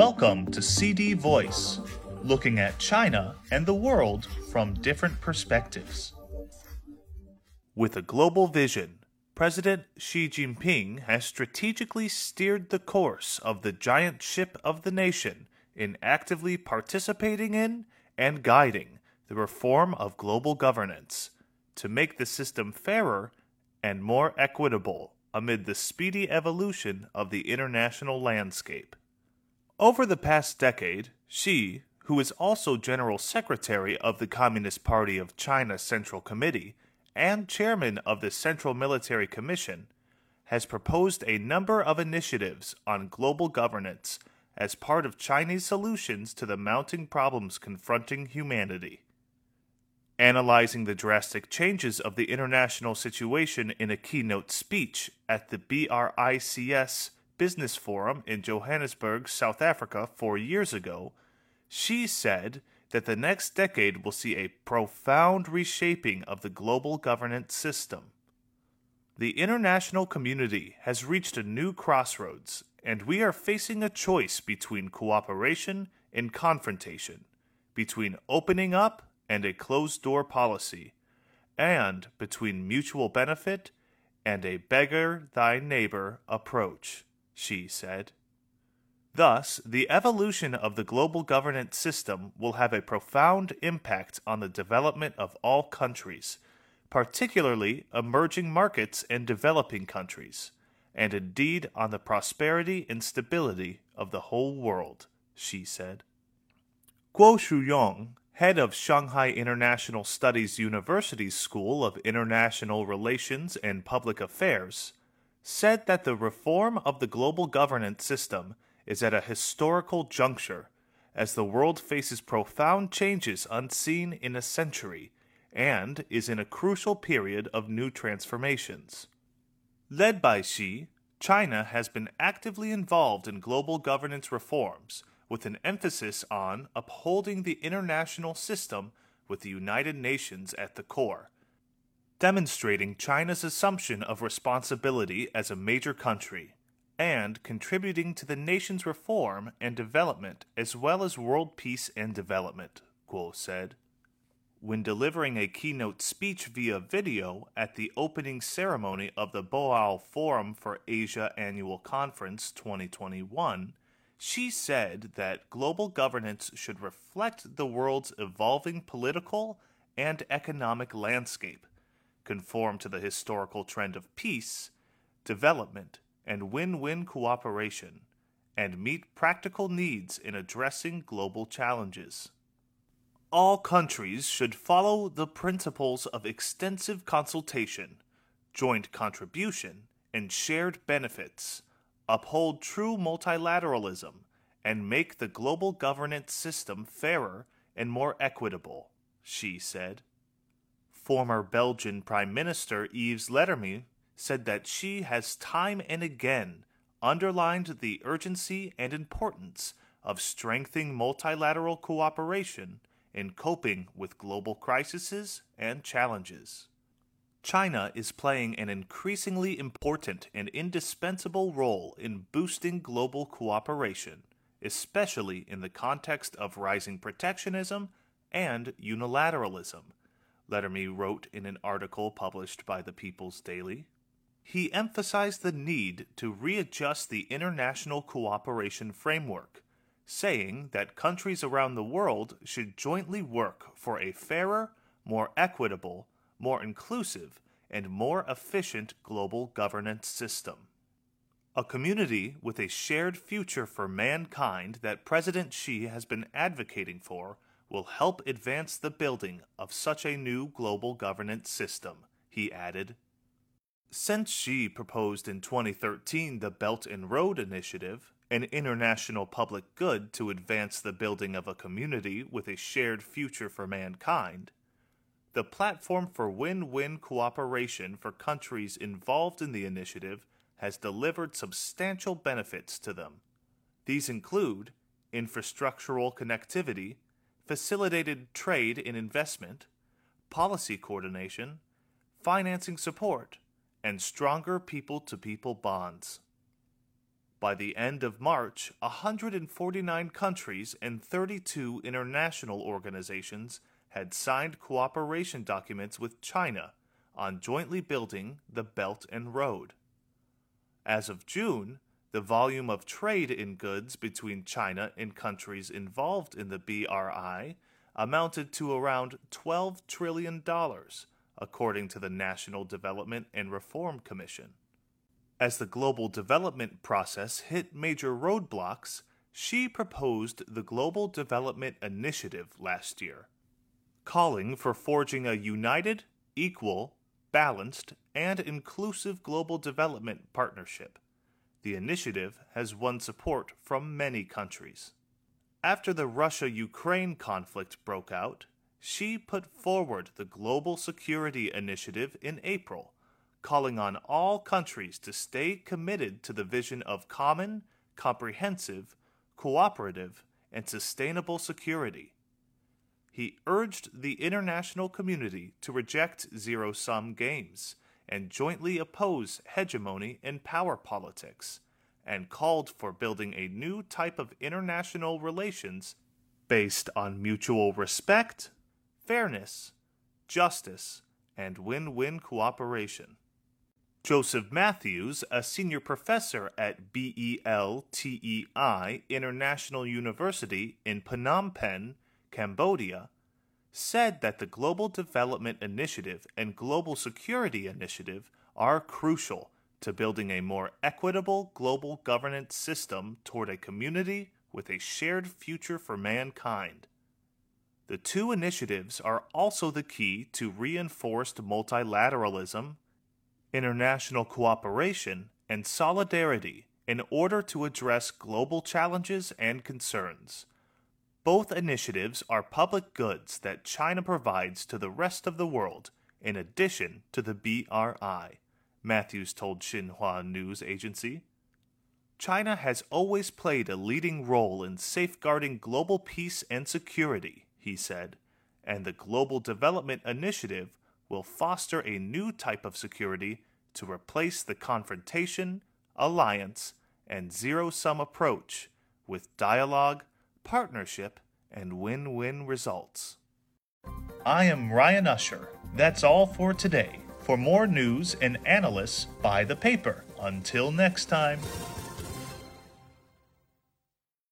Welcome to CD Voice, looking at China and the world from different perspectives. With a global vision, President Xi Jinping has strategically steered the course of the giant ship of the nation in actively participating in and guiding the reform of global governance to make the system fairer and more equitable amid the speedy evolution of the international landscape. Over the past decade, Xi, who is also General Secretary of the Communist Party of China Central Committee and Chairman of the Central Military Commission, has proposed a number of initiatives on global governance as part of Chinese solutions to the mounting problems confronting humanity. Analyzing the drastic changes of the international situation in a keynote speech at the BRICS Business Forum in Johannesburg, South Africa, four years ago, Xi said that the next decade will see a profound reshaping of the global governance system. The international community has reached a new crossroads, and we are facing a choice between cooperation and confrontation, between opening up and a closed door policy, and between mutual benefit and a beggar thy neighbor approach. Xi said. Thus, the evolution of the global governance system will have a profound impact on the development of all countries, particularly emerging markets and developing countries, and indeed on the prosperity and stability of the whole world, Xi said. Guo Shuyong, head of Shanghai International Studies University's School of International Relations and Public Affairs, said that the reform of the global governance system is at a historical juncture as the world faces profound changes unseen in a century and is in a crucial period of new transformations. Led by Xi, China has been actively involved in global governance reforms with an emphasis on upholding the international system with the United Nations at the core demonstrating China's assumption of responsibility as a major country and contributing to the nation's reform and development as well as world peace and development, Guo said. When delivering a keynote speech via video at the opening ceremony of the Boao Forum for Asia Annual Conference 2021, Xi said that global governance should reflect the world's evolving political and economic landscape conform to the historical trend of peace, development, and win win cooperation, and meet practical needs in addressing global challenges. All countries should follow the principles of extensive consultation, joint contribution, and shared benefits, uphold true multilateralism, and make the global governance system fairer and more equitable, Xi said. Former Belgian Prime Minister Yves Leterme said that Xi has time and again underlined the urgency and importance of strengthening multilateral cooperation in coping with global crises and challenges. China is playing an increasingly important and indispensable role in boosting global cooperation, especially in the context of rising protectionism and unilateralism, Leterme wrote in an article published by the People's Daily. He emphasized the need to readjust the international cooperation framework, saying that countries around the world should jointly work for a fairer, more equitable, more inclusive, and more efficient global governance system. A community with a shared future for mankind that President Xi has been advocating for will help advance the building of such a new global governance system, he added. Since Xi proposed in 2013 the Belt and Road Initiative, an international public good to advance the building of a community with a shared future for mankind, the platform for win win cooperation for countries involved in the initiative has delivered substantial benefits to them. These include infrastructural connectivity facilitated trade and investment, policy coordination, financing support, and stronger people to people bonds. By the end of March, 149 countries and 32 international organizations had signed cooperation documents with China on jointly building the Belt and Road. As of June, the volume of trade in goods between China and countries involved in the BRI amounted to around $12 trillion, according to the National Development and Reform Commission. As the global development process hit major roadblocks, Xi proposed the Global Development Initiative last year, calling for forging a united, equal, balanced, and inclusive global development partnership. The initiative has won support from many countries. After the Russia Ukraine conflict broke out, Xi put forward the Global Security Initiative in April, calling on all countries to stay committed to the vision of common, comprehensive, cooperative, and sustainable security. He urged the international community to reject zero sum games and jointly oppose hegemony in power politics, and called for building a new type of international relations based on mutual respect, fairness, justice, and win win cooperation. Joseph Matthews, a senior professor at BELTEI International University in Phnom Penh, Cambodia, said that the Global Development Initiative and Global Security Initiative are crucial to building a more equitable global governance system toward a community with a shared future for mankind. The two initiatives are also the key to reinforced multilateralism, international cooperation, and solidarity in order to address global challenges and concerns. Both initiatives are public goods that China provides to the rest of the world in addition to the BRI, Matthews told Xinhua News Agency. China has always played a leading role in safeguarding global peace and security, he said, and the Global Development Initiative will foster a new type of security to replace the confrontation, alliance, and zero sum approach with dialogue, partnership, and win win results. I am Ryan Usher. That's all for today. For more news and analysis, buy the paper. Until next time.